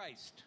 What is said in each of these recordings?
Christ.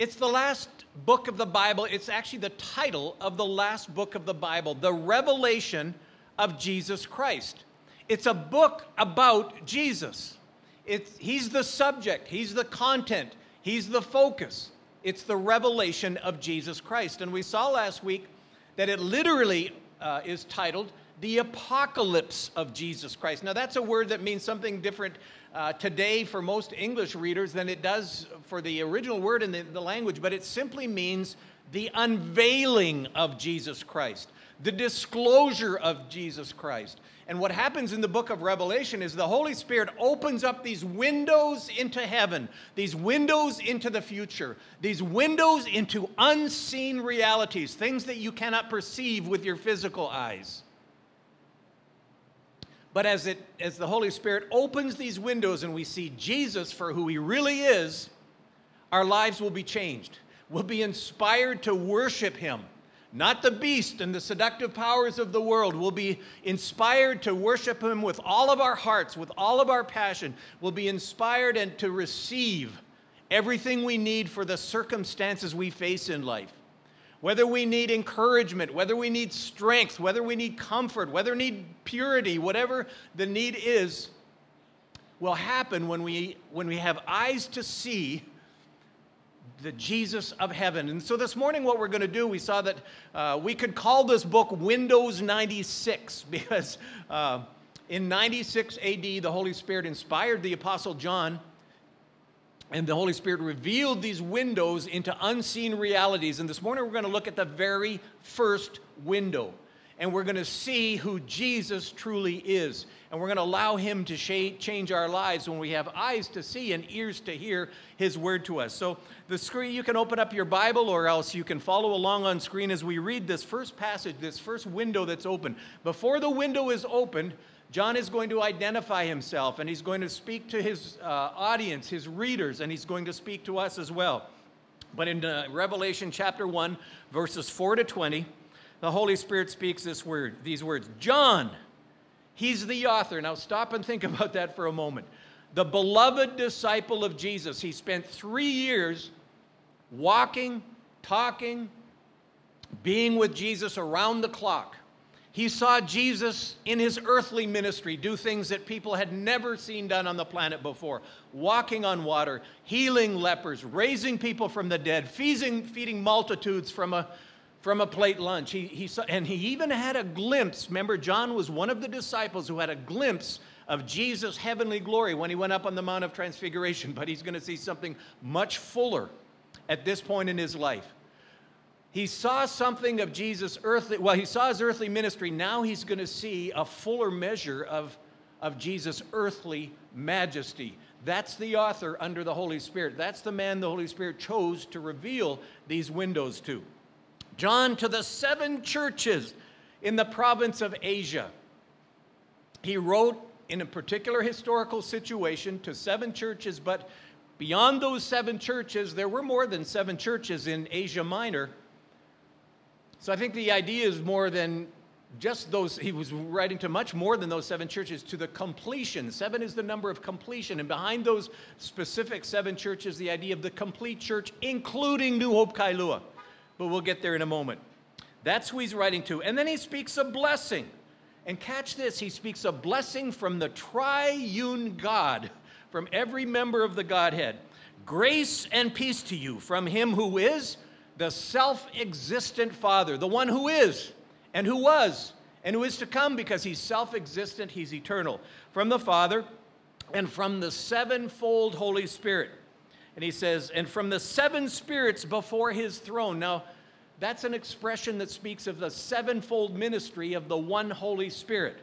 It's the last book of the Bible. It's actually the title of the last book of the Bible, the revelation of Jesus Christ. It's a book about Jesus. It's, he's the subject, he's the content, he's the focus. It's the revelation of Jesus Christ. And we saw last week that it literally uh, is titled the apocalypse of Jesus Christ. Now, that's a word that means something different uh, today for most English readers than it does for the original word in the, the language, but it simply means the unveiling of Jesus Christ, the disclosure of Jesus Christ. And what happens in the book of Revelation is the Holy Spirit opens up these windows into heaven, these windows into the future, these windows into unseen realities, things that you cannot perceive with your physical eyes. But as, it, as the Holy Spirit opens these windows and we see Jesus for who he really is, our lives will be changed. We'll be inspired to worship him, not the beast and the seductive powers of the world. We'll be inspired to worship him with all of our hearts, with all of our passion. We'll be inspired and to receive everything we need for the circumstances we face in life whether we need encouragement, whether we need strength, whether we need comfort, whether we need purity, whatever the need is, will happen when we, when we have eyes to see the Jesus of heaven. And so this morning, what we're going to do, we saw that uh, we could call this book Windows 96 because uh, in 96 AD, the Holy Spirit inspired the Apostle John and the Holy Spirit revealed these windows into unseen realities. And this morning we're going to look at the very first window. And we're going to see who Jesus truly is. And we're going to allow Him to change our lives when we have eyes to see and ears to hear His word to us. So, the screen, you can open up your Bible or else you can follow along on screen as we read this first passage, this first window that's open. Before the window is opened, John is going to identify himself and he's going to speak to his uh, audience, his readers, and he's going to speak to us as well. But in uh, Revelation chapter 1, verses 4 to 20, the Holy Spirit speaks this word, these words John, he's the author. Now stop and think about that for a moment. The beloved disciple of Jesus. He spent three years walking, talking, being with Jesus around the clock. He saw Jesus in his earthly ministry do things that people had never seen done on the planet before walking on water, healing lepers, raising people from the dead, feeding, feeding multitudes from a, from a plate lunch. He, he saw, and he even had a glimpse. Remember, John was one of the disciples who had a glimpse of Jesus' heavenly glory when he went up on the Mount of Transfiguration, but he's going to see something much fuller at this point in his life he saw something of Jesus' earthly, well, he saw his earthly ministry. Now he's going to see a fuller measure of, of Jesus' earthly majesty. That's the author under the Holy Spirit. That's the man the Holy Spirit chose to reveal these windows to. John to the seven churches in the province of Asia. He wrote in a particular historical situation to seven churches, but beyond those seven churches, there were more than seven churches in Asia Minor. So I think the idea is more than just those, he was writing to much more than those seven churches, to the completion. Seven is the number of completion. And behind those specific seven churches, the idea of the complete church, including New Hope Kailua. But we'll get there in a moment. That's who he's writing to. And then he speaks a blessing. And catch this he speaks a blessing from the triune God, from every member of the Godhead. Grace and peace to you from him who is the self existent Father, the one who is and who was and who is to come because he's self existent, he's eternal, from the Father and from the sevenfold Holy Spirit. And he says, and from the seven spirits before his throne. Now, that's an expression that speaks of the sevenfold ministry of the one Holy Spirit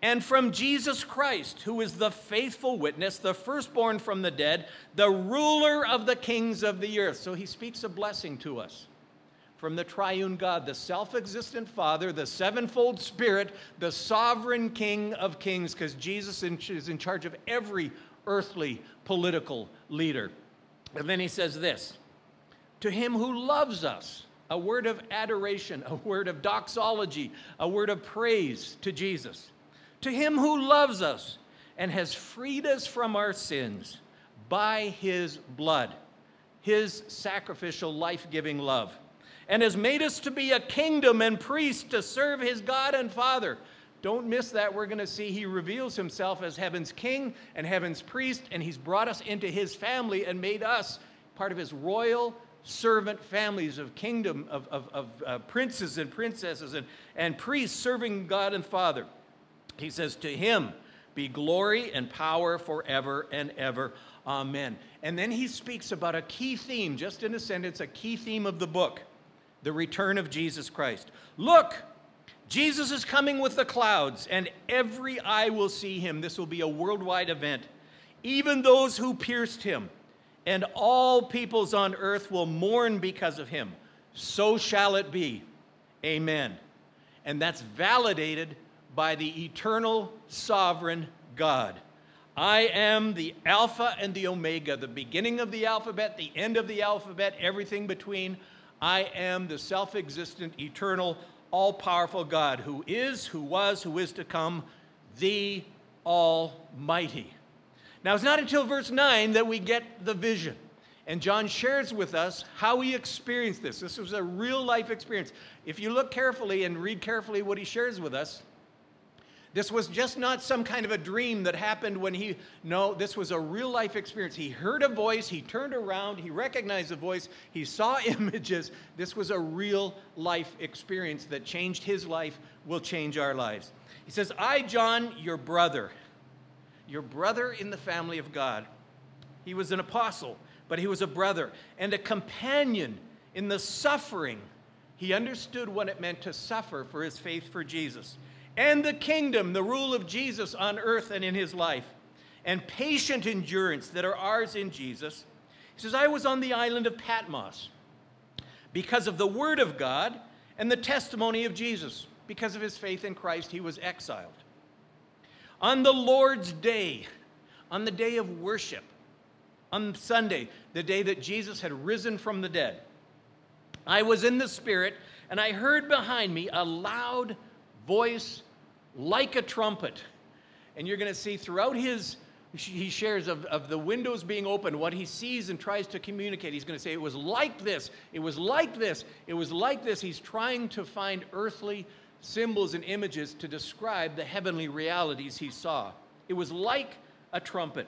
and from Jesus Christ, who is the faithful witness, the firstborn from the dead, the ruler of the kings of the earth. So he speaks a blessing to us from the triune God, the self existent Father, the sevenfold Spirit, the sovereign King of kings, because Jesus is in charge of every earthly political leader. And then he says this To him who loves us, a word of adoration, a word of doxology, a word of praise to Jesus to him who loves us and has freed us from our sins by his blood. his sacrificial, life giving love, and has made us to be a kingdom and priests to serve his God and Father. Don't miss that. We're going to see he reveals himself as heaven's king and heaven's priest, and he's brought us into his family and made us part of his royal servant families of kingdom, of, of, of uh, princes and princesses and, and priests serving God and Father. He says, To him be glory and power forever and ever. Amen. And then he speaks about a key theme, just in a sentence, a key theme of the book the return of Jesus Christ. Look, Jesus is coming with the clouds, and every eye will see him. This will be a worldwide event. Even those who pierced him, and all peoples on earth will mourn because of him. So shall it be. Amen. And that's validated by the eternal sovereign God. I am the Alpha and the Omega, the beginning of the alphabet, the end of the alphabet, everything between. I am the self existent, eternal, all powerful God who is, who was, who is to come, the Almighty. Now, it's not until verse 9 that we get the vision. And John shares with us how he experienced this. This was a real life experience. If you look carefully and read carefully what he shares with us, this was just not some kind of a dream that happened when he, no, this was a real life experience. He heard a voice, he turned around, he recognized the voice, he saw images. This was a real life experience that changed his life, will change our lives. He says, I, John, your brother, your brother in the family of God. He was an apostle, but he was a brother and a companion in the suffering. He understood what it meant to suffer for his faith for Jesus and the kingdom, the rule of Jesus on earth and in his life, and patient endurance that are ours in Jesus. He says, I was on the island of Patmos because of the word of God and the testimony of Jesus. Because of his faith in Christ, he was exiled. On the Lord's day, on the day of worship, on Sunday, the day that Jesus had risen from the dead, I was in the Spirit and I heard behind me a loud voice like a trumpet. And you're going to see throughout his, he shares of, of the windows being open, what he sees and tries to communicate. He's going to say, It was like this, it was like this, it was like this. He's trying to find earthly symbols and images to describe the heavenly realities he saw. It was like a trumpet,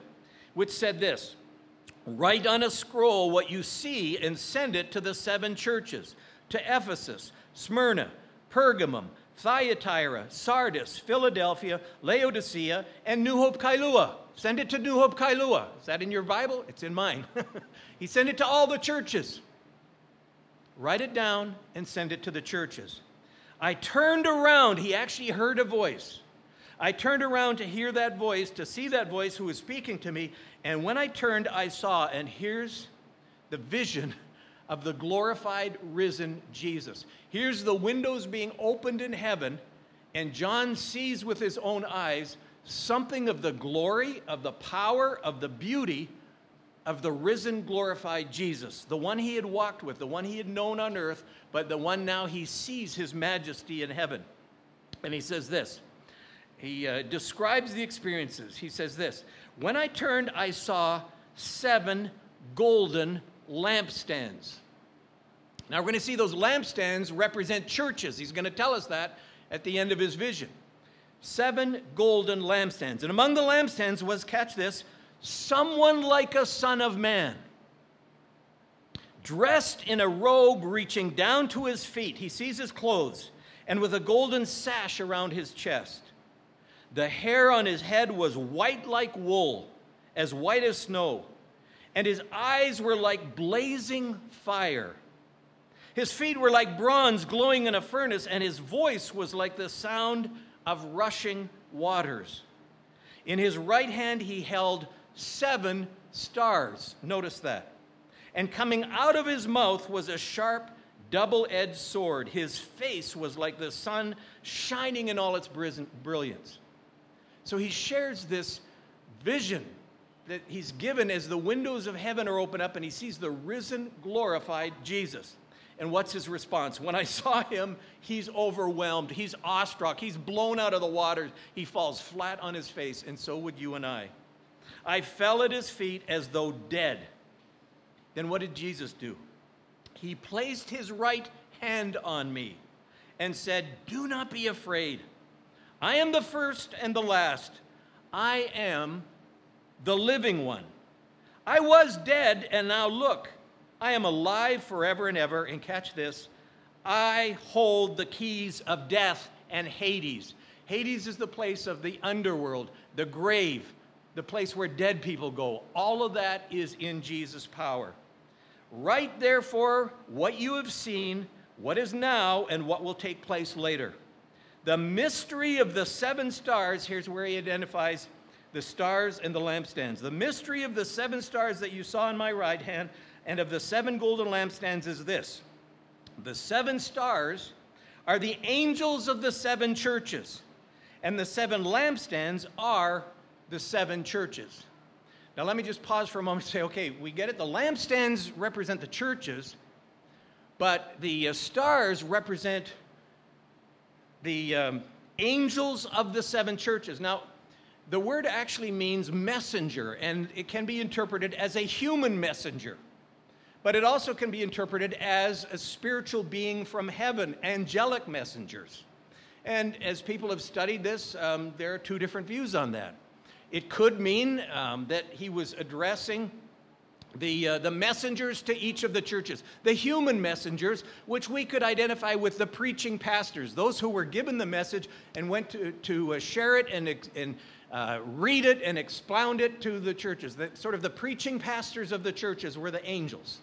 which said this Write on a scroll what you see and send it to the seven churches to Ephesus, Smyrna, Pergamum, Thyatira, Sardis, Philadelphia, Laodicea, and New Hope Kailua. Send it to New Hope Kailua. Is that in your Bible? It's in mine. he sent it to all the churches. Write it down and send it to the churches. I turned around. He actually heard a voice. I turned around to hear that voice, to see that voice who was speaking to me. And when I turned, I saw, and here's the vision of the glorified, risen Jesus. Here's the windows being opened in heaven, and John sees with his own eyes something of the glory, of the power, of the beauty of the risen, glorified Jesus, the one he had walked with, the one he had known on earth, but the one now he sees his majesty in heaven. And he says this. He uh, describes the experiences. He says this When I turned, I saw seven golden lampstands. Now we're going to see those lampstands represent churches. He's going to tell us that at the end of his vision. Seven golden lampstands. And among the lampstands was, catch this, someone like a son of man, dressed in a robe reaching down to his feet. He sees his clothes, and with a golden sash around his chest. The hair on his head was white like wool, as white as snow, and his eyes were like blazing fire. His feet were like bronze glowing in a furnace, and his voice was like the sound of rushing waters. In his right hand, he held seven stars. Notice that. And coming out of his mouth was a sharp, double edged sword. His face was like the sun shining in all its brilliance. So he shares this vision that he's given as the windows of heaven are opened up and he sees the risen, glorified Jesus. And what's his response? When I saw him, he's overwhelmed. He's awestruck. He's blown out of the water. He falls flat on his face, and so would you and I. I fell at his feet as though dead. Then what did Jesus do? He placed his right hand on me and said, Do not be afraid. I am the first and the last. I am the living one. I was dead, and now look, I am alive forever and ever. And catch this I hold the keys of death and Hades. Hades is the place of the underworld, the grave, the place where dead people go. All of that is in Jesus' power. Write, therefore, what you have seen, what is now, and what will take place later. The mystery of the seven stars, here's where he identifies the stars and the lampstands. The mystery of the seven stars that you saw in my right hand and of the seven golden lampstands is this the seven stars are the angels of the seven churches, and the seven lampstands are the seven churches. Now, let me just pause for a moment and say, okay, we get it. The lampstands represent the churches, but the uh, stars represent the um, angels of the seven churches. Now, the word actually means messenger, and it can be interpreted as a human messenger. But it also can be interpreted as a spiritual being from heaven, angelic messengers. And as people have studied this, um, there are two different views on that. It could mean um, that he was addressing the, uh, the messengers to each of the churches, the human messengers, which we could identify with the preaching pastors, those who were given the message and went to, to uh, share it and, and uh, read it and expound it to the churches. That sort of the preaching pastors of the churches were the angels.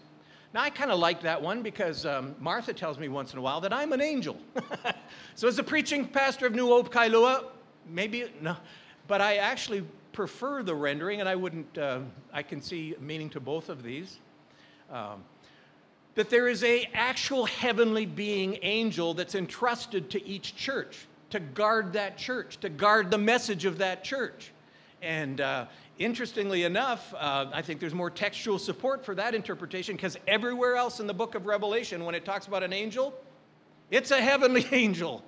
Now, I kind of like that one because um, Martha tells me once in a while that I'm an angel. so, as a preaching pastor of New Hope Kailua, maybe, no, but I actually prefer the rendering, and I wouldn't, uh, I can see meaning to both of these. Um, that there is a actual heavenly being angel that's entrusted to each church to guard that church, to guard the message of that church. And uh, interestingly enough, uh, I think there's more textual support for that interpretation because everywhere else in the book of Revelation, when it talks about an angel, it's a heavenly angel.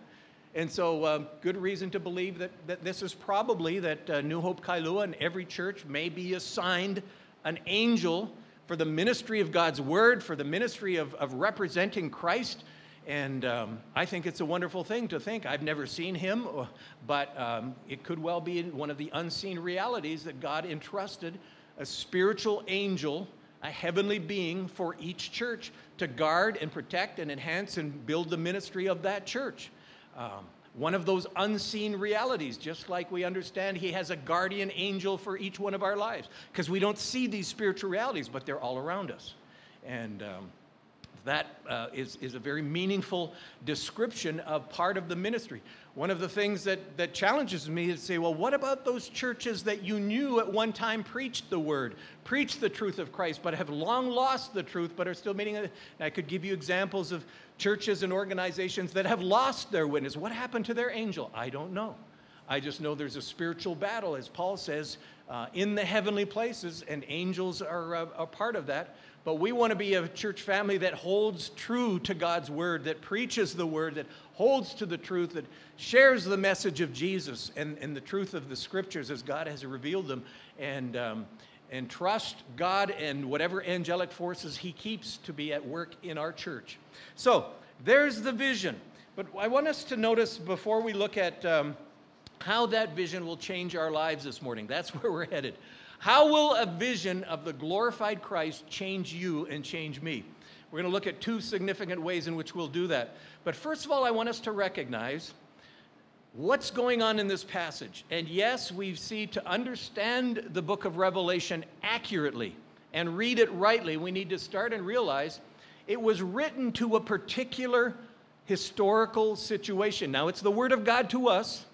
And so, uh, good reason to believe that, that this is probably that uh, New Hope Kailua and every church may be assigned an angel for the ministry of God's word, for the ministry of, of representing Christ and um, I think it's a wonderful thing to think. I've never seen him, uh, but um, it could well be one of the unseen realities that God entrusted a spiritual angel, a heavenly being for each church to guard and protect and enhance and build the ministry of that church. Um, one of those unseen realities, just like we understand he has a guardian angel for each one of our lives, because we don't see these spiritual realities, but they're all around us. And um, that uh, is is, a very meaningful description of part of the ministry. One of the things that, that challenges me is to say, well, what about those churches that you knew at one time preached the word, preached the truth of Christ, but have long lost the truth, but are still meaning it? I could give you examples of churches and organizations that have lost their witness. What happened to their angel? I don't know. I just know there's a spiritual battle, as Paul says, uh, in the heavenly places, and angels are a, a part of that. But we want to be a church family that holds true to God's word, that preaches the word, that holds to the truth, that shares the message of Jesus and, and the truth of the scriptures as God has revealed them, and, um, and trust God and whatever angelic forces He keeps to be at work in our church. So there's the vision. But I want us to notice before we look at um, how that vision will change our lives this morning. That's where we're headed. How will a vision of the glorified Christ change you and change me? We're going to look at two significant ways in which we'll do that. But first of all, I want us to recognize what's going on in this passage. And yes, we see to understand the book of Revelation accurately and read it rightly, we need to start and realize it was written to a particular historical situation. Now, it's the Word of God to us,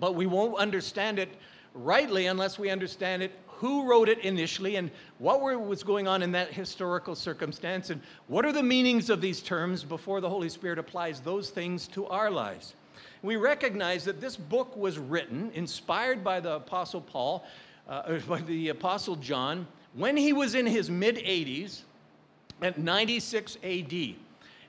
but we won't understand it rightly unless we understand it who wrote it initially and what was going on in that historical circumstance and what are the meanings of these terms before the Holy Spirit applies those things to our lives. We recognize that this book was written, inspired by the Apostle Paul, uh, by the Apostle John, when he was in his mid 80s at 96 AD.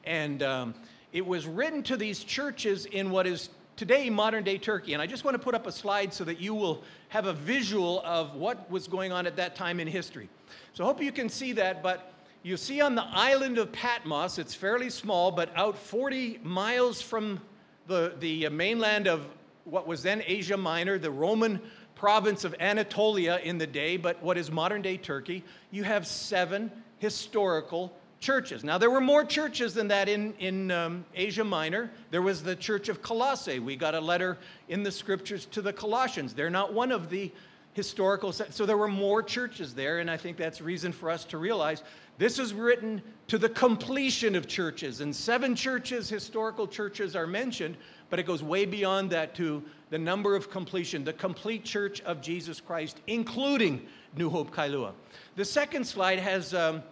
And um, it was written to these churches in what is today modern day Turkey. And I just want to put up a slide so that you will have a visual of what was going on at that time in history. So I hope you can see that, but you see on the island of Patmos, it's fairly small, but out 40 miles from the, the uh, mainland of what was then Asia Minor, the Roman province of Anatolia in the day, but what is modern day Turkey, you have seven historical churches. Now, there were more churches than that in, in um, Asia Minor. There was the church of Colossae. We got a letter in the scriptures to the Colossians. They're not one of the historical, so there were more churches there, and I think that's reason for us to realize this is written to the completion of churches. And seven churches, historical churches, are mentioned, but it goes way beyond that to the number of completion, the complete church of Jesus Christ, including New Hope Kailua. The second slide has um,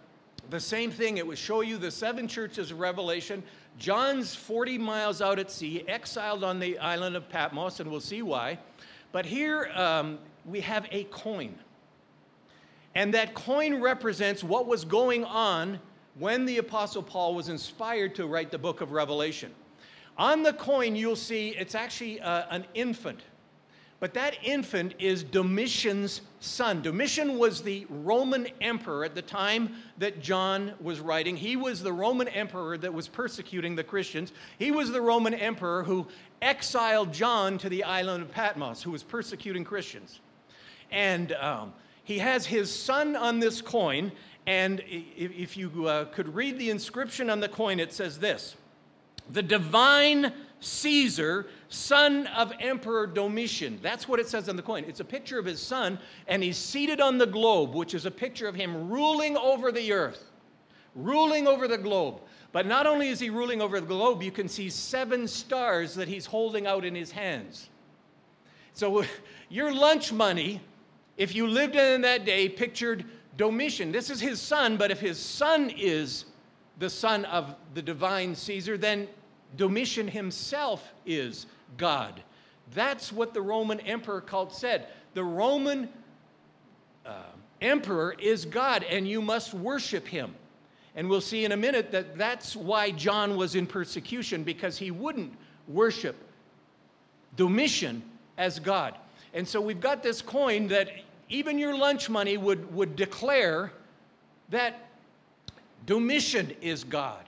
the same thing. It would show you the seven churches of Revelation. John's 40 miles out at sea, exiled on the island of Patmos, and we'll see why. But here um, we have a coin. And that coin represents what was going on when the Apostle Paul was inspired to write the book of Revelation. On the coin, you'll see it's actually uh, an infant. But that infant is Domitian's son. Domitian was the Roman emperor at the time that John was writing. He was the Roman emperor that was persecuting the Christians. He was the Roman emperor who exiled John to the island of Patmos, who was persecuting Christians. And um, he has his son on this coin, and if you uh, could read the inscription on the coin, it says this The divine Caesar, son of Emperor Domitian. That's what it says on the coin. It's a picture of his son, and he's seated on the globe, which is a picture of him ruling over the earth, ruling over the globe. But not only is he ruling over the globe, you can see seven stars that he's holding out in his hands. So your lunch money if you lived in that day, pictured Domitian. This is his son, but if his son is the son of the divine Caesar, then Domitian himself is God. That's what the Roman emperor cult said. The Roman uh, emperor is God, and you must worship him. And we'll see in a minute that that's why John was in persecution, because he wouldn't worship Domitian as God. And so we've got this coin that even your lunch money would, would declare that Domitian is God.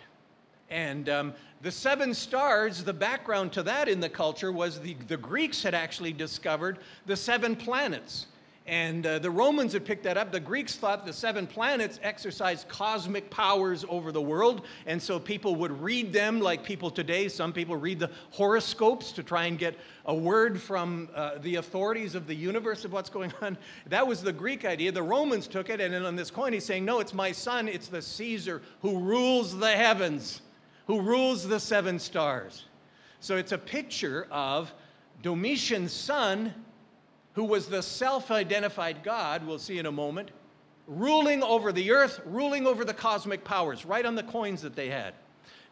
And um, the seven stars, the background to that in the culture was the, the Greeks had actually discovered the seven planets. And uh, the Romans had picked that up. The Greeks thought the seven planets exercised cosmic powers over the world. And so people would read them like people today. Some people read the horoscopes to try and get a word from uh, the authorities of the universe of what's going on. That was the Greek idea. The Romans took it. And then on this coin, he's saying, No, it's my son. It's the Caesar who rules the heavens, who rules the seven stars. So it's a picture of Domitian's son who was the self identified God, we'll see in a moment, ruling over the earth, ruling over the cosmic powers, right on the coins that they had.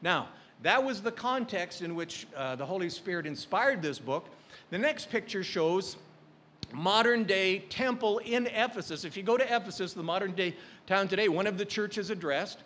Now, that was the context in which uh, the Holy Spirit inspired this book. The next picture shows modern day temple in Ephesus. If you go to Ephesus, the modern day town today, one of the churches addressed,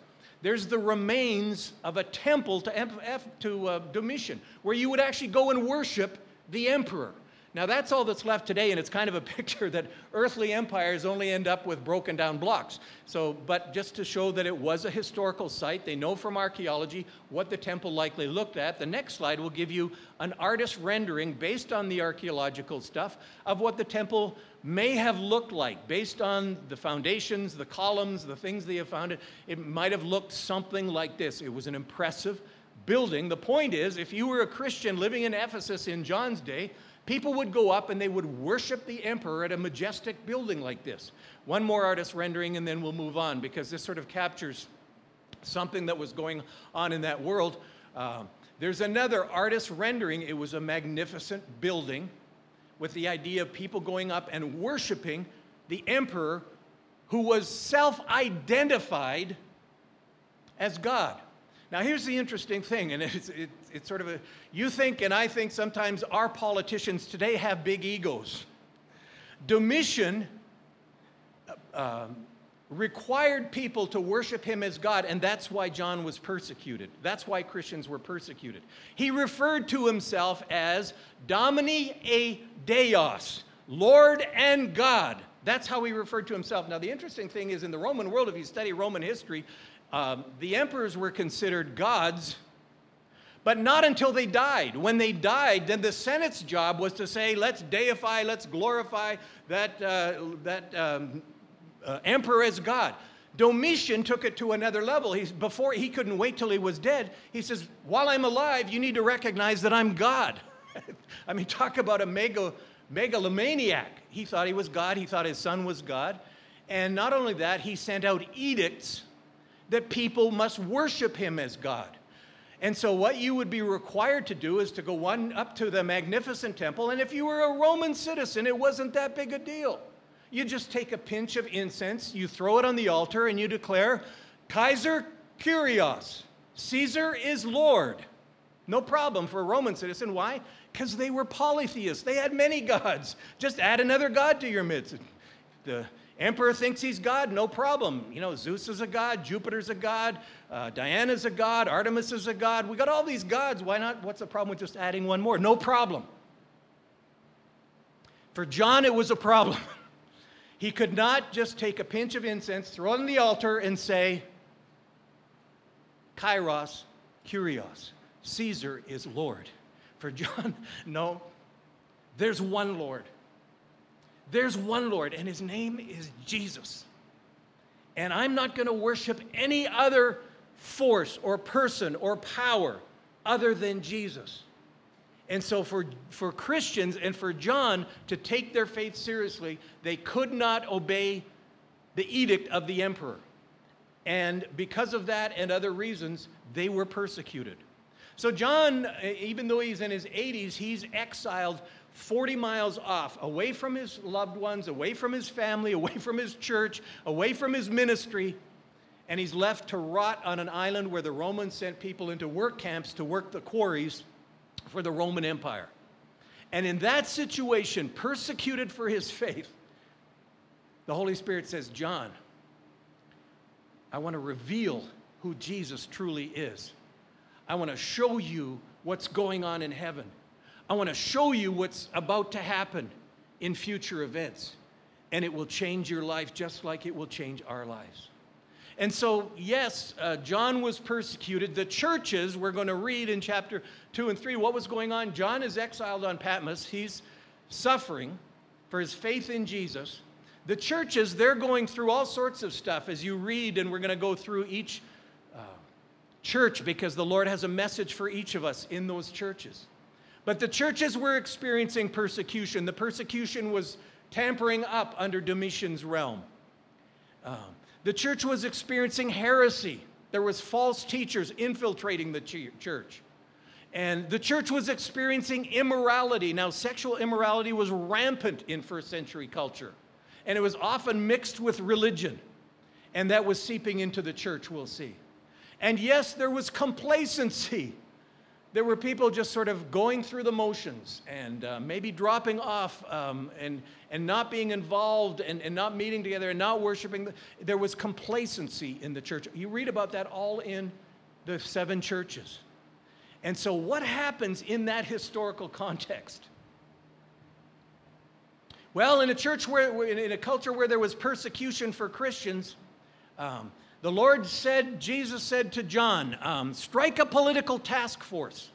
there's the remains of a temple to, to uh, Domitian, where you would actually go and worship the emperor. Now, that's all that's left today, and it's kind of a picture that earthly empires only end up with broken down blocks. So, but just to show that it was a historical site, they know from archaeology what the temple likely looked at. The next slide will give you an artist rendering based on the archaeological stuff of what the temple may have looked like based on the foundations, the columns, the things they have found. It, it might have looked something like this. It was an impressive building. The point is, if you were a Christian living in Ephesus in John's day, people would go up and they would worship the emperor at a majestic building like this. One more artist rendering, and then we'll move on because this sort of captures something that was going on in that world. Uh, there's another artist rendering. It was a magnificent building with the idea of people going up and worshiping the emperor who was self identified as God. Now, here's the interesting thing, and it's, it, it's sort of a, you think and I think sometimes our politicians today have big egos. Domitian uh, um, required people to worship him as God, and that's why John was persecuted. That's why Christians were persecuted. He referred to himself as Domini e Deus, Lord and God. That's how he referred to himself. Now, the interesting thing is in the Roman world, if you study Roman history, um, the emperors were considered gods, but not until they died. When they died, then the Senate's job was to say, let's deify, let's glorify that, uh, that um, uh, emperor as God. Domitian took it to another level. He's, before he couldn't wait till he was dead. He says, "While I'm alive, you need to recognize that I'm God." I mean, talk about a mega, megalomaniac. He thought he was God. He thought his son was God, and not only that, he sent out edicts that people must worship him as God. And so, what you would be required to do is to go one up to the magnificent temple, and if you were a Roman citizen, it wasn't that big a deal. You just take a pinch of incense, you throw it on the altar, and you declare, Kaiser Kyrios, Caesar is Lord. No problem for a Roman citizen. Why? Because they were polytheists. They had many gods. Just add another god to your midst. The emperor thinks he's God, no problem. You know, Zeus is a god, Jupiter's a god, uh, Diana's a god, Artemis is a god. We got all these gods. Why not? What's the problem with just adding one more? No problem. For John, it was a problem. He could not just take a pinch of incense, throw it on the altar, and say, Kairos, Kyrios, Caesar is Lord. For John, no, there's one Lord. There's one Lord, and his name is Jesus. And I'm not going to worship any other force or person or power other than Jesus. And so, for, for Christians and for John to take their faith seriously, they could not obey the edict of the emperor. And because of that and other reasons, they were persecuted. So, John, even though he's in his 80s, he's exiled 40 miles off, away from his loved ones, away from his family, away from his church, away from his ministry. And he's left to rot on an island where the Romans sent people into work camps to work the quarries for the Roman Empire. And in that situation, persecuted for his faith, the Holy Spirit says, John, I want to reveal who Jesus truly is. I want to show you what's going on in heaven. I want to show you what's about to happen in future events. And it will change your life just like it will change our lives. And so, yes, uh, John was persecuted. The churches, we're going to read in chapter 2 and 3 what was going on. John is exiled on Patmos. He's suffering for his faith in Jesus. The churches, they're going through all sorts of stuff as you read, and we're going to go through each uh, church because the Lord has a message for each of us in those churches. But the churches were experiencing persecution. The persecution was tampering up under Domitian's realm. Um, the church was experiencing heresy. There was false teachers infiltrating the church. And the church was experiencing immorality. Now, sexual immorality was rampant in first century culture, and it was often mixed with religion. And that was seeping into the church, we'll see. And yes, there was complacency there were people just sort of going through the motions and uh, maybe dropping off um, and, and not being involved and, and not meeting together and not worshiping. There was complacency in the church. You read about that all in the seven churches. And so, what happens in that historical context? Well, in a church where, in a culture where there was persecution for Christians, um, the Lord said, Jesus said to John, um, strike a political task force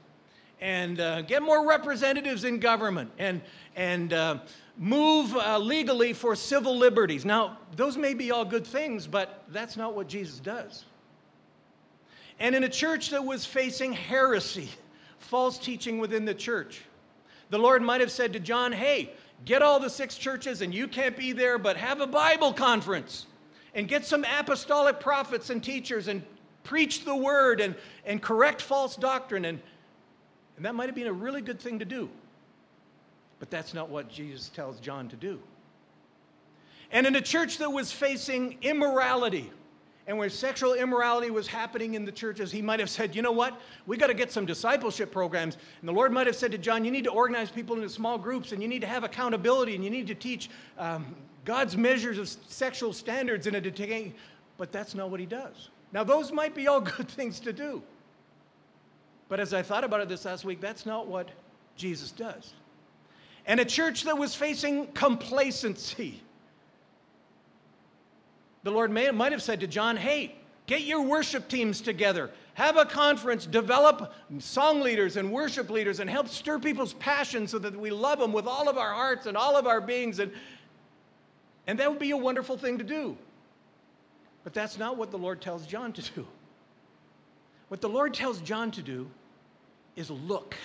and uh, get more representatives in government and, and uh, move uh, legally for civil liberties. Now, those may be all good things, but that's not what Jesus does. And in a church that was facing heresy, false teaching within the church, the Lord might have said to John, hey, get all the six churches and you can't be there, but have a Bible conference and get some apostolic prophets and teachers and preach the word and, and correct false doctrine. And, and that might have been a really good thing to do. But that's not what Jesus tells John to do. And in a church that was facing immorality, and where sexual immorality was happening in the churches, he might have said, you know what? We got to get some discipleship programs. And the Lord might have said to John, you need to organize people into small groups, and you need to have accountability, and you need to teach um, God's measures of sexual standards in a decaying, but that's not what he does. Now, those might be all good things to do. But as I thought about it this last week, that's not what Jesus does. And a church that was facing complacency, The Lord may, might have said to John, hey, get your worship teams together, have a conference, develop song leaders and worship leaders, and help stir people's passion so that we love them with all of our hearts and all of our beings. And, and that would be a wonderful thing to do. But that's not what the Lord tells John to do. What the Lord tells John to do is look.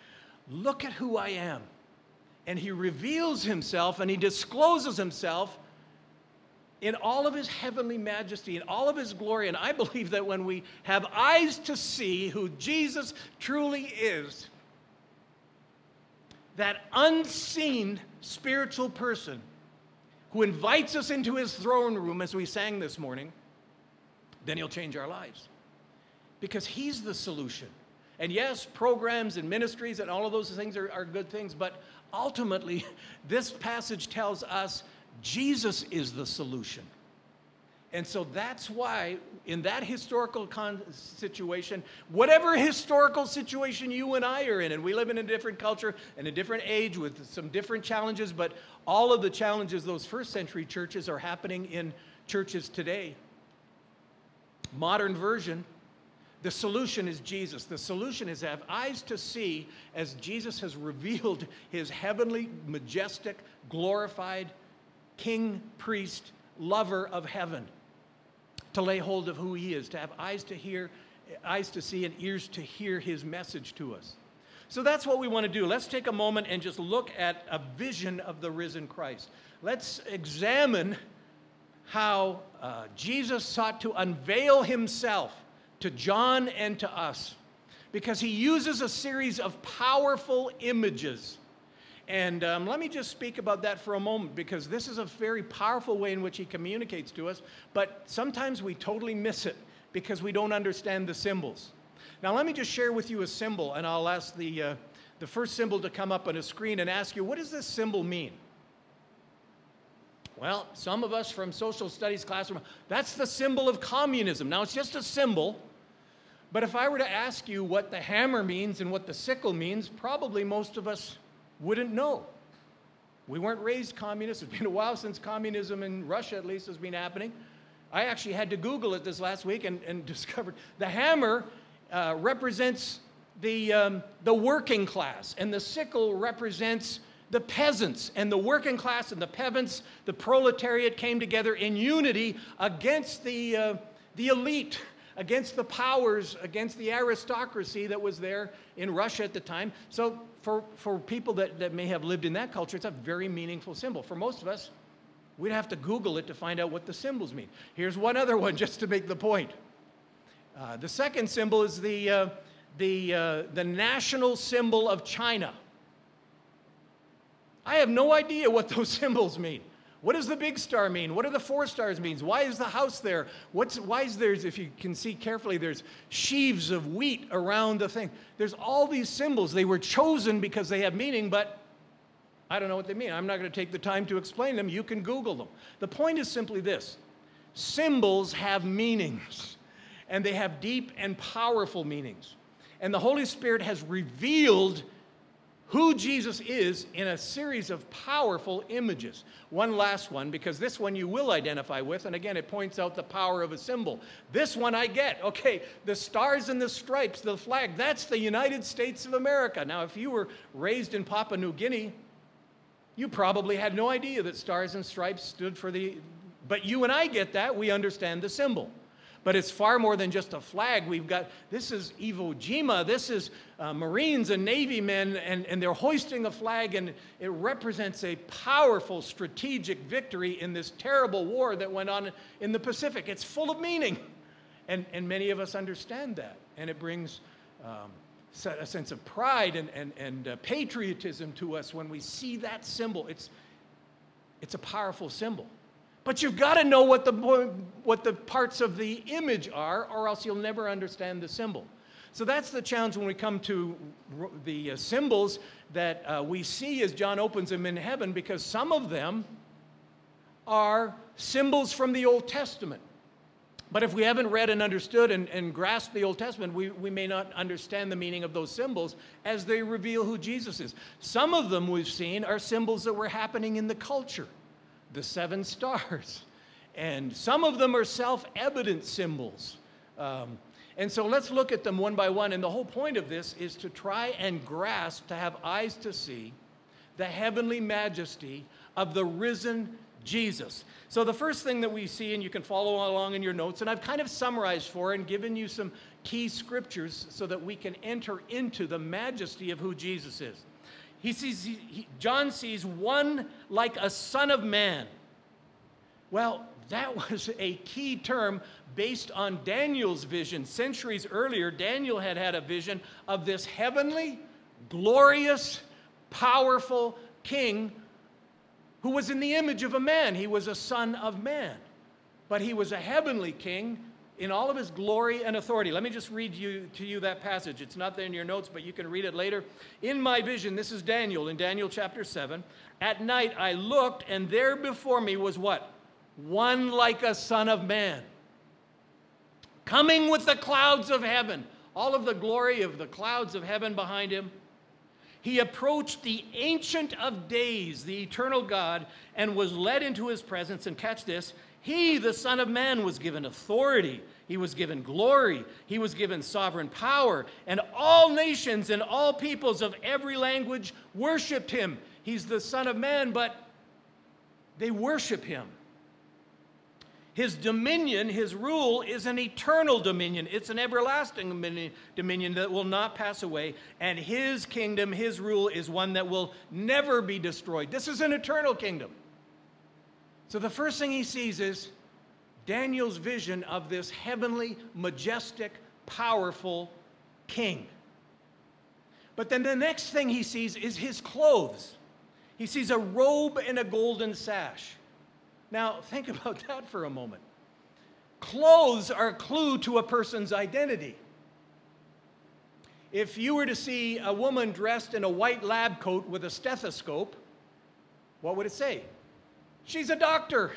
look at who I am. And he reveals himself and he discloses himself in all of his heavenly majesty, in all of his glory. And I believe that when we have eyes to see who Jesus truly is, that unseen spiritual person who invites us into his throne room, as we sang this morning, then he'll change our lives. Because he's the solution. And yes, programs and ministries and all of those things are, are good things, but ultimately, this passage tells us Jesus is the solution. And so that's why, in that historical con- situation, whatever historical situation you and I are in, and we live in a different culture and a different age with some different challenges, but all of the challenges those first century churches are happening in churches today. Modern version, the solution is Jesus. The solution is have eyes to see as Jesus has revealed his heavenly, majestic, glorified king, priest, lover of heaven to lay hold of who he is, to have eyes to hear, eyes to see, and ears to hear his message to us. So that's what we want to do. Let's take a moment and just look at a vision of the risen Christ. Let's examine how uh, Jesus sought to unveil himself to John and to us because he uses a series of powerful images and um, let me just speak about that for a moment because this is a very powerful way in which he communicates to us, but sometimes we totally miss it because we don't understand the symbols. Now, let me just share with you a symbol, and I'll ask the, uh, the first symbol to come up on a screen and ask you, what does this symbol mean? Well, some of us from social studies classroom, that's the symbol of communism. Now, it's just a symbol, but if I were to ask you what the hammer means and what the sickle means, probably most of us wouldn't know. We weren't raised communists. It's been a while since communism in Russia, at least, has been happening. I actually had to Google it this last week and, and discovered the hammer uh, represents the, um, the working class, and the sickle represents the peasants. And the working class and the peasants, the proletariat, came together in unity against the, uh, the elite against the powers, against the aristocracy that was there in Russia at the time. So, for, for people that, that may have lived in that culture, it's a very meaningful symbol. For most of us, we'd have to Google it to find out what the symbols mean. Here's one other one just to make the point. Uh, the second symbol is the, uh, the, uh, the national symbol of China. I have no idea what those symbols mean. What does the big star mean? What do the four stars mean? Why is the house there? What's, why is there, if you can see carefully, there's sheaves of wheat around the thing. There's all these symbols. They were chosen because they have meaning, but I don't know what they mean. I'm not going to take the time to explain them. You can Google them. The point is simply this symbols have meanings, and they have deep and powerful meanings. And the Holy Spirit has revealed who Jesus is in a series of powerful images. One last one, because this one you will identify with, and again, it points out the power of a symbol. This one I get. Okay, the stars and the stripes, the flag, that's the United States of America. Now, if you were raised in Papua New Guinea, you probably had no idea that stars and stripes stood for the. But you and I get that. We understand the symbol. But it's far more than just a flag. We've got this is Iwo Jima, this is uh, Marines and Navy men, and, and they're hoisting a flag, and it represents a powerful strategic victory in this terrible war that went on in the Pacific. It's full of meaning. And, and many of us understand that. And it brings um, a sense of pride and, and, and uh, patriotism to us when we see that symbol. It's, it's a powerful symbol. But you've got to know what the, what the parts of the image are, or else you'll never understand the symbol. So that's the challenge when we come to the uh, symbols that uh, we see as John opens them in heaven, because some of them are symbols from the Old Testament. But if we haven't read and understood and, and grasped the Old Testament, we, we may not understand the meaning of those symbols as they reveal who Jesus is. Some of them we've seen are symbols that were happening in the culture the seven stars and some of them are self evident symbols. Um, and so let's look at them one by one. And the whole point of this is to try and grasp, to have eyes to see the heavenly majesty of the risen Jesus. So, the first thing that we see, and you can follow along in your notes, and I've kind of summarized for and given you some key scriptures so that we can enter into the majesty of who Jesus is. He sees, he, John sees one like a son of man. Well, that was a key term based on Daniel's vision. Centuries earlier, Daniel had had a vision of this heavenly, glorious, powerful king who was in the image of a man. He was a son of man. But he was a heavenly king in all of his glory and authority. Let me just read you, to you that passage. It's not there in your notes, but you can read it later. In my vision, this is Daniel, in Daniel chapter 7. At night I looked, and there before me was what? One like a son of man, coming with the clouds of heaven, all of the glory of the clouds of heaven behind him. He approached the Ancient of Days, the eternal God, and was led into his presence. And catch this he, the Son of Man, was given authority. He was given glory. He was given sovereign power. And all nations and all peoples of every language worshiped him. He's the Son of Man, but they worship him. His dominion, his rule, is an eternal dominion. It's an everlasting dominion that will not pass away. And his kingdom, his rule, is one that will never be destroyed. This is an eternal kingdom. So the first thing he sees is Daniel's vision of this heavenly, majestic, powerful king. But then the next thing he sees is his clothes. He sees a robe and a golden sash. Now, think about that for a moment. Clothes are a clue to a person's identity. If you were to see a woman dressed in a white lab coat with a stethoscope, what would it say? She's a doctor.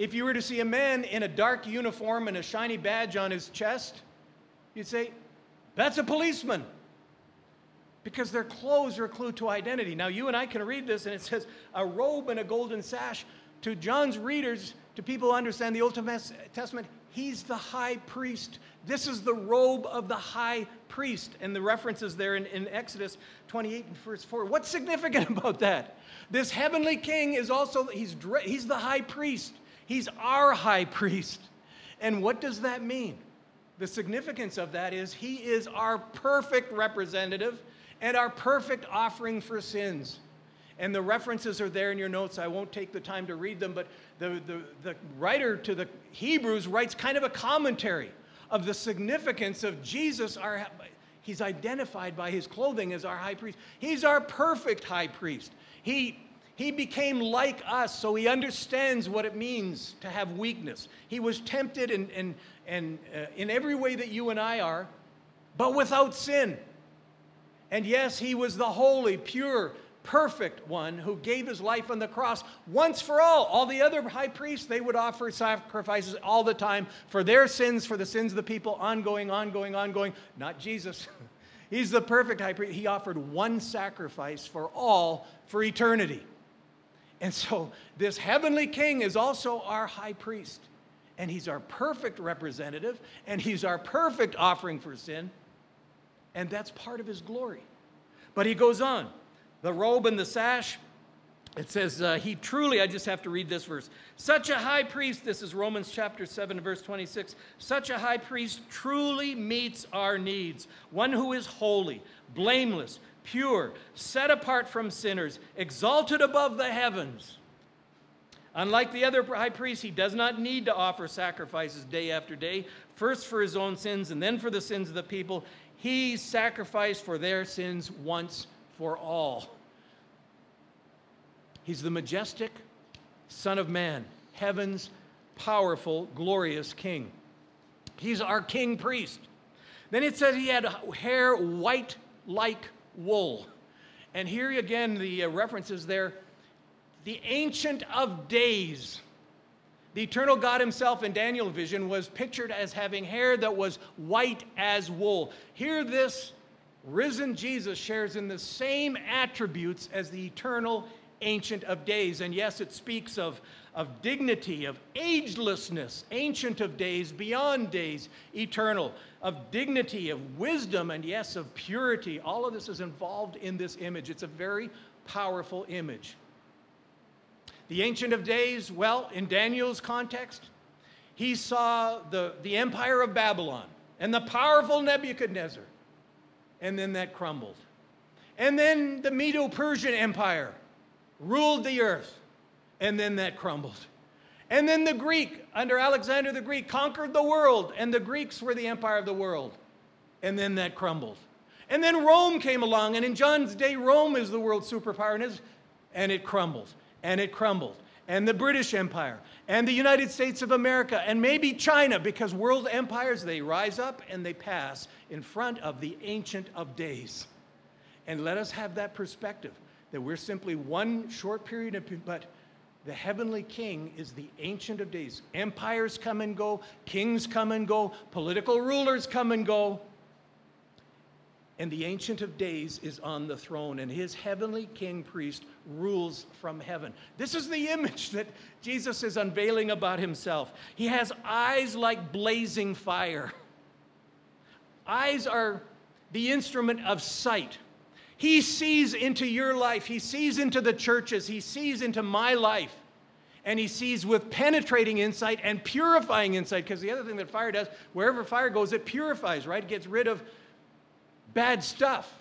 If you were to see a man in a dark uniform and a shiny badge on his chest, you'd say, that's a policeman. Because their clothes are a clue to identity. Now, you and I can read this, and it says, a robe and a golden sash. To John's readers, to people who understand the Old Testament, he's the high priest. This is the robe of the high priest. And the references there in, in Exodus 28 and verse 4. What's significant about that? This heavenly king is also, he's, he's the high priest. He's our high priest. And what does that mean? The significance of that is he is our perfect representative and our perfect offering for sins. And the references are there in your notes. I won't take the time to read them, but the, the, the writer to the Hebrews writes kind of a commentary of the significance of Jesus, our, he's identified by his clothing as our high priest. He's our perfect high priest. He, he became like us, so he understands what it means to have weakness. He was tempted in, in, in, uh, in every way that you and I are, but without sin. And yes, he was the holy, pure, perfect one who gave his life on the cross once for all. All the other high priests, they would offer sacrifices all the time for their sins, for the sins of the people, ongoing, ongoing, ongoing. Not Jesus. He's the perfect high priest. He offered one sacrifice for all for eternity. And so, this heavenly king is also our high priest. And he's our perfect representative, and he's our perfect offering for sin. And that's part of his glory. But he goes on the robe and the sash, it says, uh, He truly, I just have to read this verse. Such a high priest, this is Romans chapter 7, verse 26. Such a high priest truly meets our needs. One who is holy, blameless, pure, set apart from sinners, exalted above the heavens. Unlike the other high priests, he does not need to offer sacrifices day after day, first for his own sins and then for the sins of the people. He sacrificed for their sins once for all. He's the majestic Son of Man, heaven's powerful, glorious King. He's our King priest. Then it says he had hair white like wool. And here again, the uh, references there the Ancient of Days. The eternal God himself in Daniel vision was pictured as having hair that was white as wool. Here, this risen Jesus shares in the same attributes as the eternal Ancient of Days. And yes, it speaks of of dignity, of agelessness, ancient of days, beyond days, eternal, of dignity, of wisdom, and yes, of purity. All of this is involved in this image. It's a very powerful image. The Ancient of Days, well, in Daniel's context, he saw the, the empire of Babylon and the powerful Nebuchadnezzar, and then that crumbled. And then the Medo Persian Empire ruled the earth, and then that crumbled. And then the Greek, under Alexander the Greek, conquered the world, and the Greeks were the empire of the world, and then that crumbled. And then Rome came along, and in John's day, Rome is the world superpower, and, and it crumbled, and it crumbled. And the British Empire, and the United States of America, and maybe China, because world empires, they rise up and they pass in front of the Ancient of Days. And let us have that perspective that we're simply one short period of, but the heavenly king is the ancient of days. Empires come and go, kings come and go, political rulers come and go. And the ancient of days is on the throne, and his heavenly king priest rules from heaven. This is the image that Jesus is unveiling about himself. He has eyes like blazing fire. Eyes are the instrument of sight. He sees into your life, He sees into the churches, He sees into my life. And he sees with penetrating insight and purifying insight. Because the other thing that fire does, wherever fire goes, it purifies, right? It gets rid of bad stuff.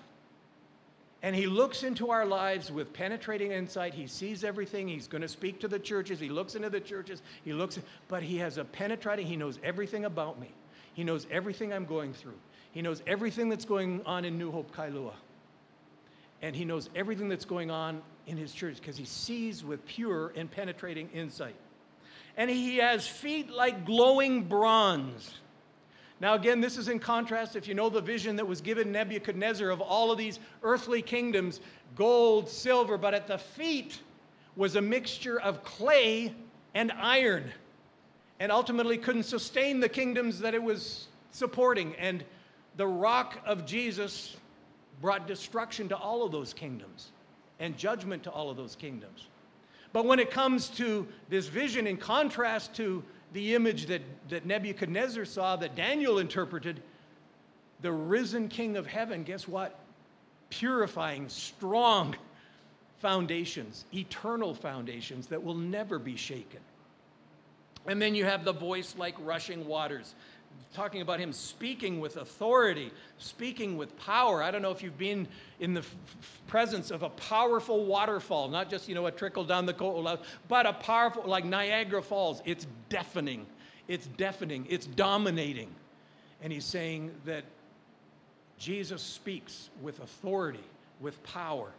And he looks into our lives with penetrating insight. He sees everything. He's going to speak to the churches. He looks into the churches. He looks, but he has a penetrating, he knows everything about me. He knows everything I'm going through. He knows everything that's going on in New Hope, Kailua and he knows everything that's going on in his church because he sees with pure and penetrating insight. And he has feet like glowing bronze. Now, again, this is in contrast, if you know the vision that was given Nebuchadnezzar of all of these earthly kingdoms gold, silver, but at the feet was a mixture of clay and iron, and ultimately couldn't sustain the kingdoms that it was supporting. And the rock of Jesus brought destruction to all of those kingdoms and judgment to all of those kingdoms. But when it comes to this vision, in contrast to the image that, that Nebuchadnezzar saw, that Daniel interpreted, the risen King of heaven, guess what? Purifying, strong foundations, eternal foundations that will never be shaken. And then you have the voice like rushing waters talking about him speaking with authority, speaking with power. I don't know if you've been in the f- presence of a powerful waterfall, not just, you know, a trickle down the coast, but a powerful, like Niagara Falls. It's deafening, it's deafening, it's dominating. And he's saying that Jesus speaks with authority, with power.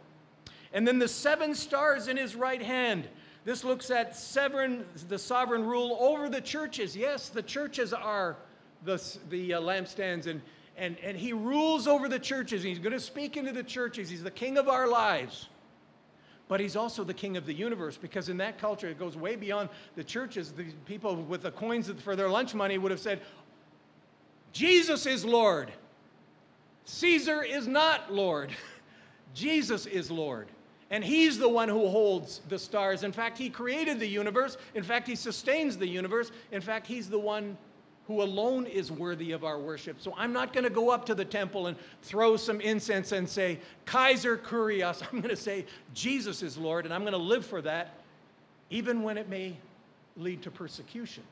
And then the seven stars in his right hand. This looks at seven, the sovereign rule over the churches. Yes, the churches are the, the uh, lampstands and, and, and he rules over the churches. He's going to speak into the churches. He's the king of our lives. But he's also the king of the universe because in that culture, it goes way beyond the churches. The people with the coins for their lunch money would have said, Jesus is Lord. Caesar is not Lord. Jesus is Lord. And he's the one who holds the stars. In fact, he created the universe. In fact, he sustains the universe. In fact, he's the one who alone is worthy of our worship. So I'm not going to go up to the temple and throw some incense and say, Kaiser Kurios. I'm going to say, Jesus is Lord, and I'm going to live for that, even when it may lead to persecution,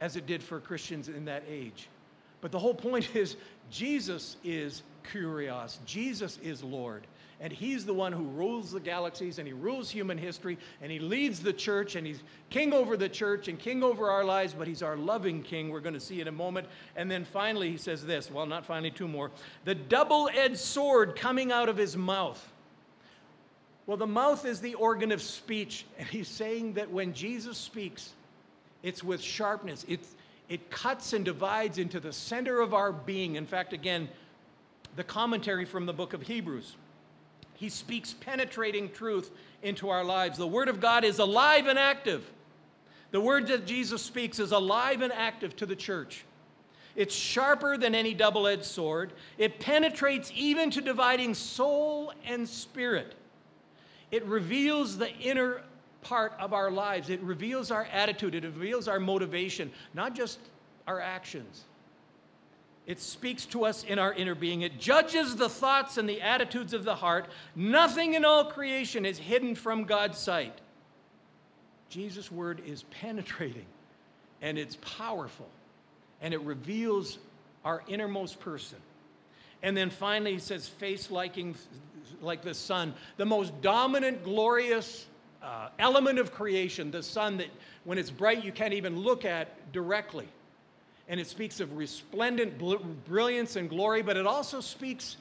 as it did for Christians in that age. But the whole point is, Jesus is Kurios, Jesus is Lord and he's the one who rules the galaxies and he rules human history and he leads the church and he's king over the church and king over our lives, but he's our loving king. We're going to see in a moment. And then finally, he says this well, not finally, two more the double edged sword coming out of his mouth. Well, the mouth is the organ of speech, and he's saying that when Jesus speaks, it's with sharpness. It's, it cuts and divides into the center of our being. In fact, again, the commentary from the book of Hebrews he speaks penetrating truth into our lives. The Word of God is alive and active. The Word that Jesus speaks is alive and active to the church. It's sharper than any double edged sword. It penetrates even to dividing soul and spirit. It reveals the inner part of our lives. It reveals our attitude, it reveals our motivation, not just our actions. It speaks to us in our inner being. It judges the thoughts and the attitudes of the heart. Nothing in all creation is hidden from God's sight. Jesus' word is penetrating and it's powerful and it reveals our innermost person. And then finally, he says, face liking like the sun, the most dominant, glorious uh, element of creation, the sun that when it's bright you can't even look at directly. And it speaks of resplendent bl- brilliance and glory, but it also speaks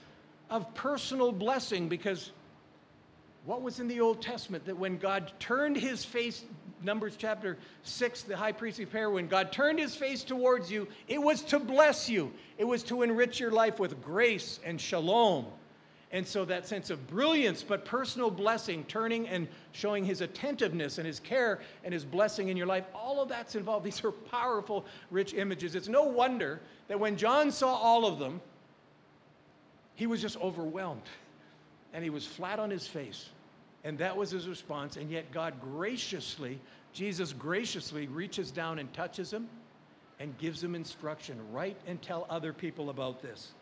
of personal blessing because what was in the Old Testament that when God turned his face, Numbers chapter 6, the high priestly prayer, when God turned his face towards you, it was to bless you, it was to enrich your life with grace and shalom. And so that sense of brilliance, but personal blessing, turning and showing his attentiveness and his care and his blessing in your life, all of that's involved. These are powerful, rich images. It's no wonder that when John saw all of them, he was just overwhelmed and he was flat on his face. And that was his response. And yet, God graciously, Jesus graciously reaches down and touches him and gives him instruction. Write and tell other people about this.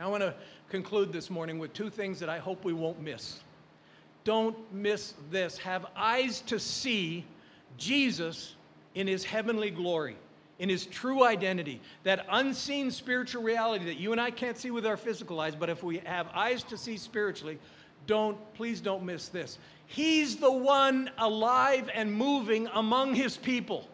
I want to conclude this morning with two things that I hope we won't miss. Don't miss this. Have eyes to see Jesus in his heavenly glory, in his true identity, that unseen spiritual reality that you and I can't see with our physical eyes, but if we have eyes to see spiritually, don't please don't miss this. He's the one alive and moving among his people.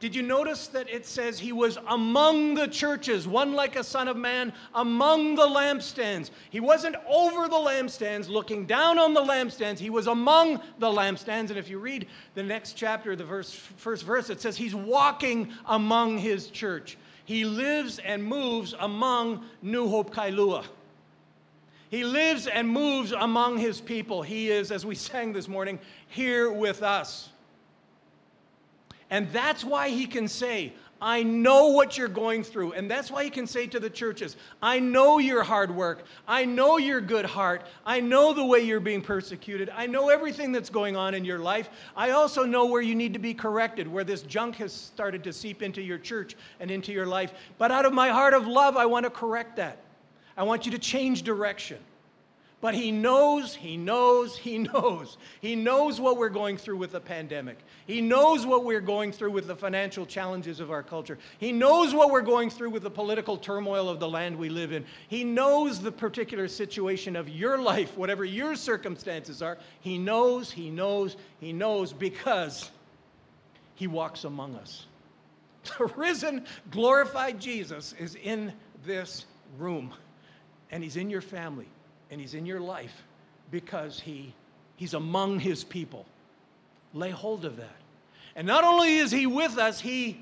Did you notice that it says he was among the churches, one like a son of man, among the lampstands? He wasn't over the lampstands, looking down on the lampstands. He was among the lampstands. And if you read the next chapter, the verse, first verse, it says he's walking among his church. He lives and moves among New Hope Kailua. He lives and moves among his people. He is, as we sang this morning, here with us. And that's why he can say, I know what you're going through. And that's why he can say to the churches, I know your hard work. I know your good heart. I know the way you're being persecuted. I know everything that's going on in your life. I also know where you need to be corrected, where this junk has started to seep into your church and into your life. But out of my heart of love, I want to correct that. I want you to change direction. But he knows, he knows, he knows. He knows what we're going through with the pandemic. He knows what we're going through with the financial challenges of our culture. He knows what we're going through with the political turmoil of the land we live in. He knows the particular situation of your life, whatever your circumstances are. He knows, he knows, he knows because he walks among us. The risen, glorified Jesus is in this room, and he's in your family and he's in your life because he, he's among his people. Lay hold of that. And not only is he with us, he,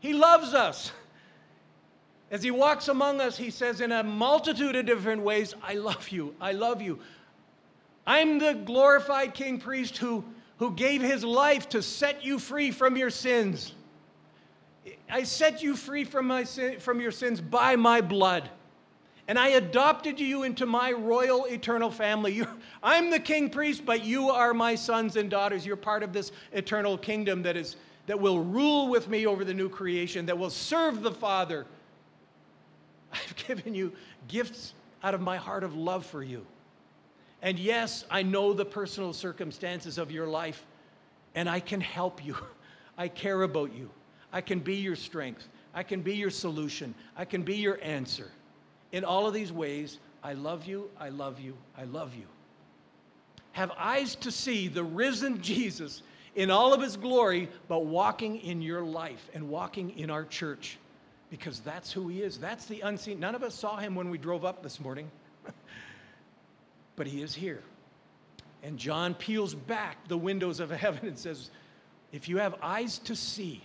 he loves us. As he walks among us, he says in a multitude of different ways, I love you, I love you. I'm the glorified king priest who, who gave his life to set you free from your sins. I set you free from, my sin, from your sins by my blood and I adopted you into my royal eternal family. You're, I'm the king priest, but you are my sons and daughters. You're part of this eternal kingdom that, is, that will rule with me over the new creation, that will serve the Father. I've given you gifts out of my heart of love for you. And yes, I know the personal circumstances of your life, and I can help you. I care about you. I can be your strength. I can be your solution. I can be your answer. In all of these ways, I love you, I love you, I love you. Have eyes to see the risen Jesus in all of his glory, but walking in your life and walking in our church because that's who he is. That's the unseen. None of us saw him when we drove up this morning, but he is here. And John peels back the windows of heaven and says, If you have eyes to see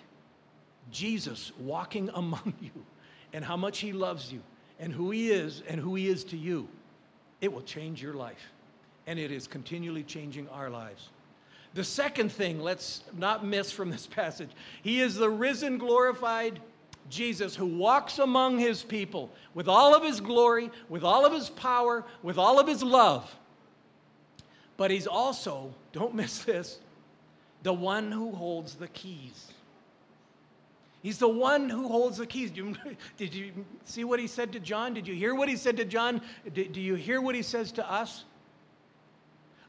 Jesus walking among you and how much he loves you, and who He is and who He is to you, it will change your life. And it is continually changing our lives. The second thing, let's not miss from this passage, He is the risen, glorified Jesus who walks among His people with all of His glory, with all of His power, with all of His love. but he's also, don't miss this, the one who holds the keys. He's the one who holds the keys. Did you see what he said to John? Did you hear what he said to John? Do you hear what he says to us?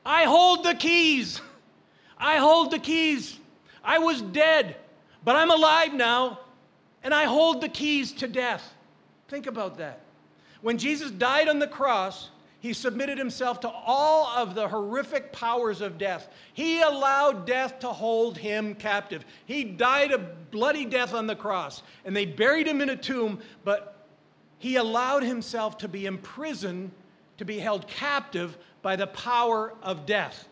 I hold the keys. I hold the keys. I was dead, but I'm alive now, and I hold the keys to death. Think about that. When Jesus died on the cross, he submitted himself to all of the horrific powers of death. He allowed death to hold him captive. He died a bloody death on the cross, and they buried him in a tomb, but he allowed himself to be imprisoned, to be held captive by the power of death.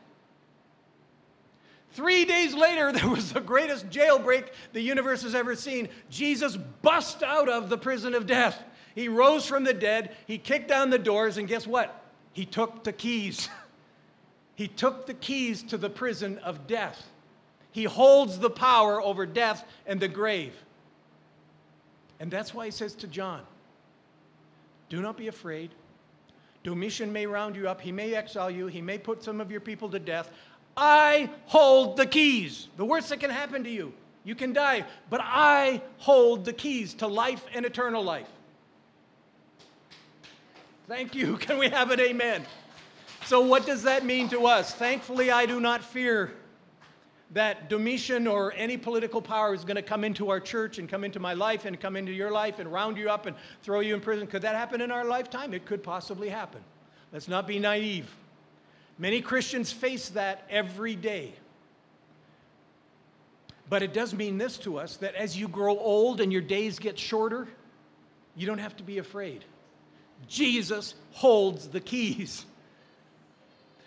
Three days later, there was the greatest jailbreak the universe has ever seen. Jesus bust out of the prison of death. He rose from the dead, he kicked down the doors, and guess what? He took the keys. he took the keys to the prison of death. He holds the power over death and the grave. And that's why he says to John, Do not be afraid. Domitian may round you up, he may exile you, he may put some of your people to death. I hold the keys. The worst that can happen to you, you can die, but I hold the keys to life and eternal life. Thank you. Can we have an amen? So, what does that mean to us? Thankfully, I do not fear that Domitian or any political power is going to come into our church and come into my life and come into your life and round you up and throw you in prison. Could that happen in our lifetime? It could possibly happen. Let's not be naive. Many Christians face that every day. But it does mean this to us that as you grow old and your days get shorter, you don't have to be afraid. Jesus holds the keys.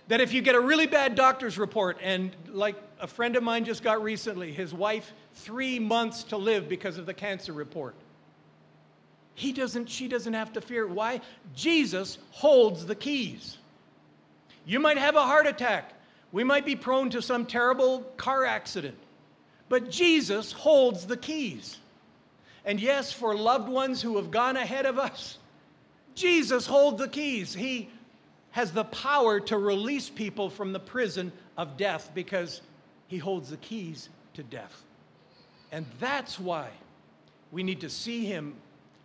That if you get a really bad doctor's report, and like a friend of mine just got recently, his wife, three months to live because of the cancer report. He doesn't, she doesn't have to fear. Why? Jesus holds the keys. You might have a heart attack. We might be prone to some terrible car accident. But Jesus holds the keys. And yes, for loved ones who have gone ahead of us, Jesus holds the keys. He has the power to release people from the prison of death because he holds the keys to death. And that's why we need to see him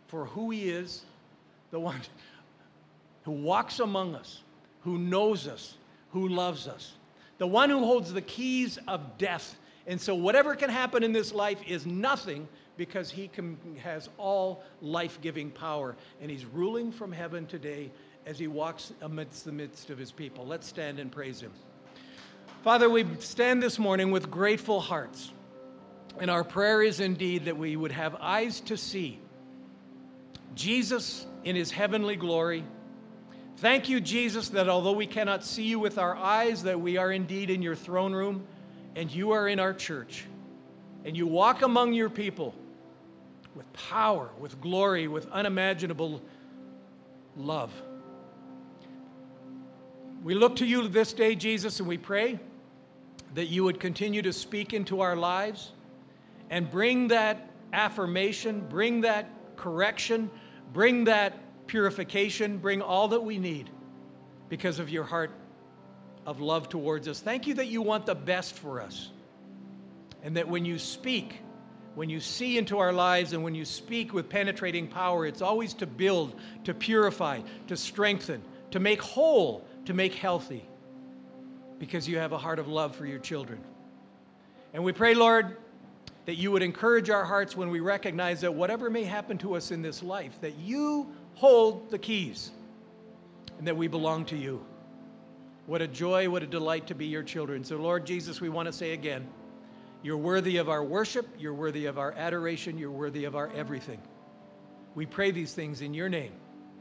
for who he is, the one who walks among us, who knows us, who loves us, the one who holds the keys of death. And so, whatever can happen in this life is nothing because he can, has all life giving power. And he's ruling from heaven today as he walks amidst the midst of his people. Let's stand and praise him. Father, we stand this morning with grateful hearts. And our prayer is indeed that we would have eyes to see Jesus in his heavenly glory. Thank you, Jesus, that although we cannot see you with our eyes, that we are indeed in your throne room and you are in our church. And you walk among your people with power, with glory, with unimaginable love. We look to you this day, Jesus, and we pray that you would continue to speak into our lives and bring that affirmation, bring that correction, bring that purification, bring all that we need because of your heart of love towards us. Thank you that you want the best for us and that when you speak, when you see into our lives and when you speak with penetrating power, it's always to build, to purify, to strengthen, to make whole, to make healthy, because you have a heart of love for your children. And we pray, Lord, that you would encourage our hearts when we recognize that whatever may happen to us in this life, that you hold the keys and that we belong to you. What a joy, what a delight to be your children. So, Lord Jesus, we want to say again, you're worthy of our worship. You're worthy of our adoration. You're worthy of our everything. We pray these things in your name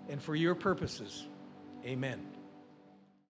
and for your purposes. Amen.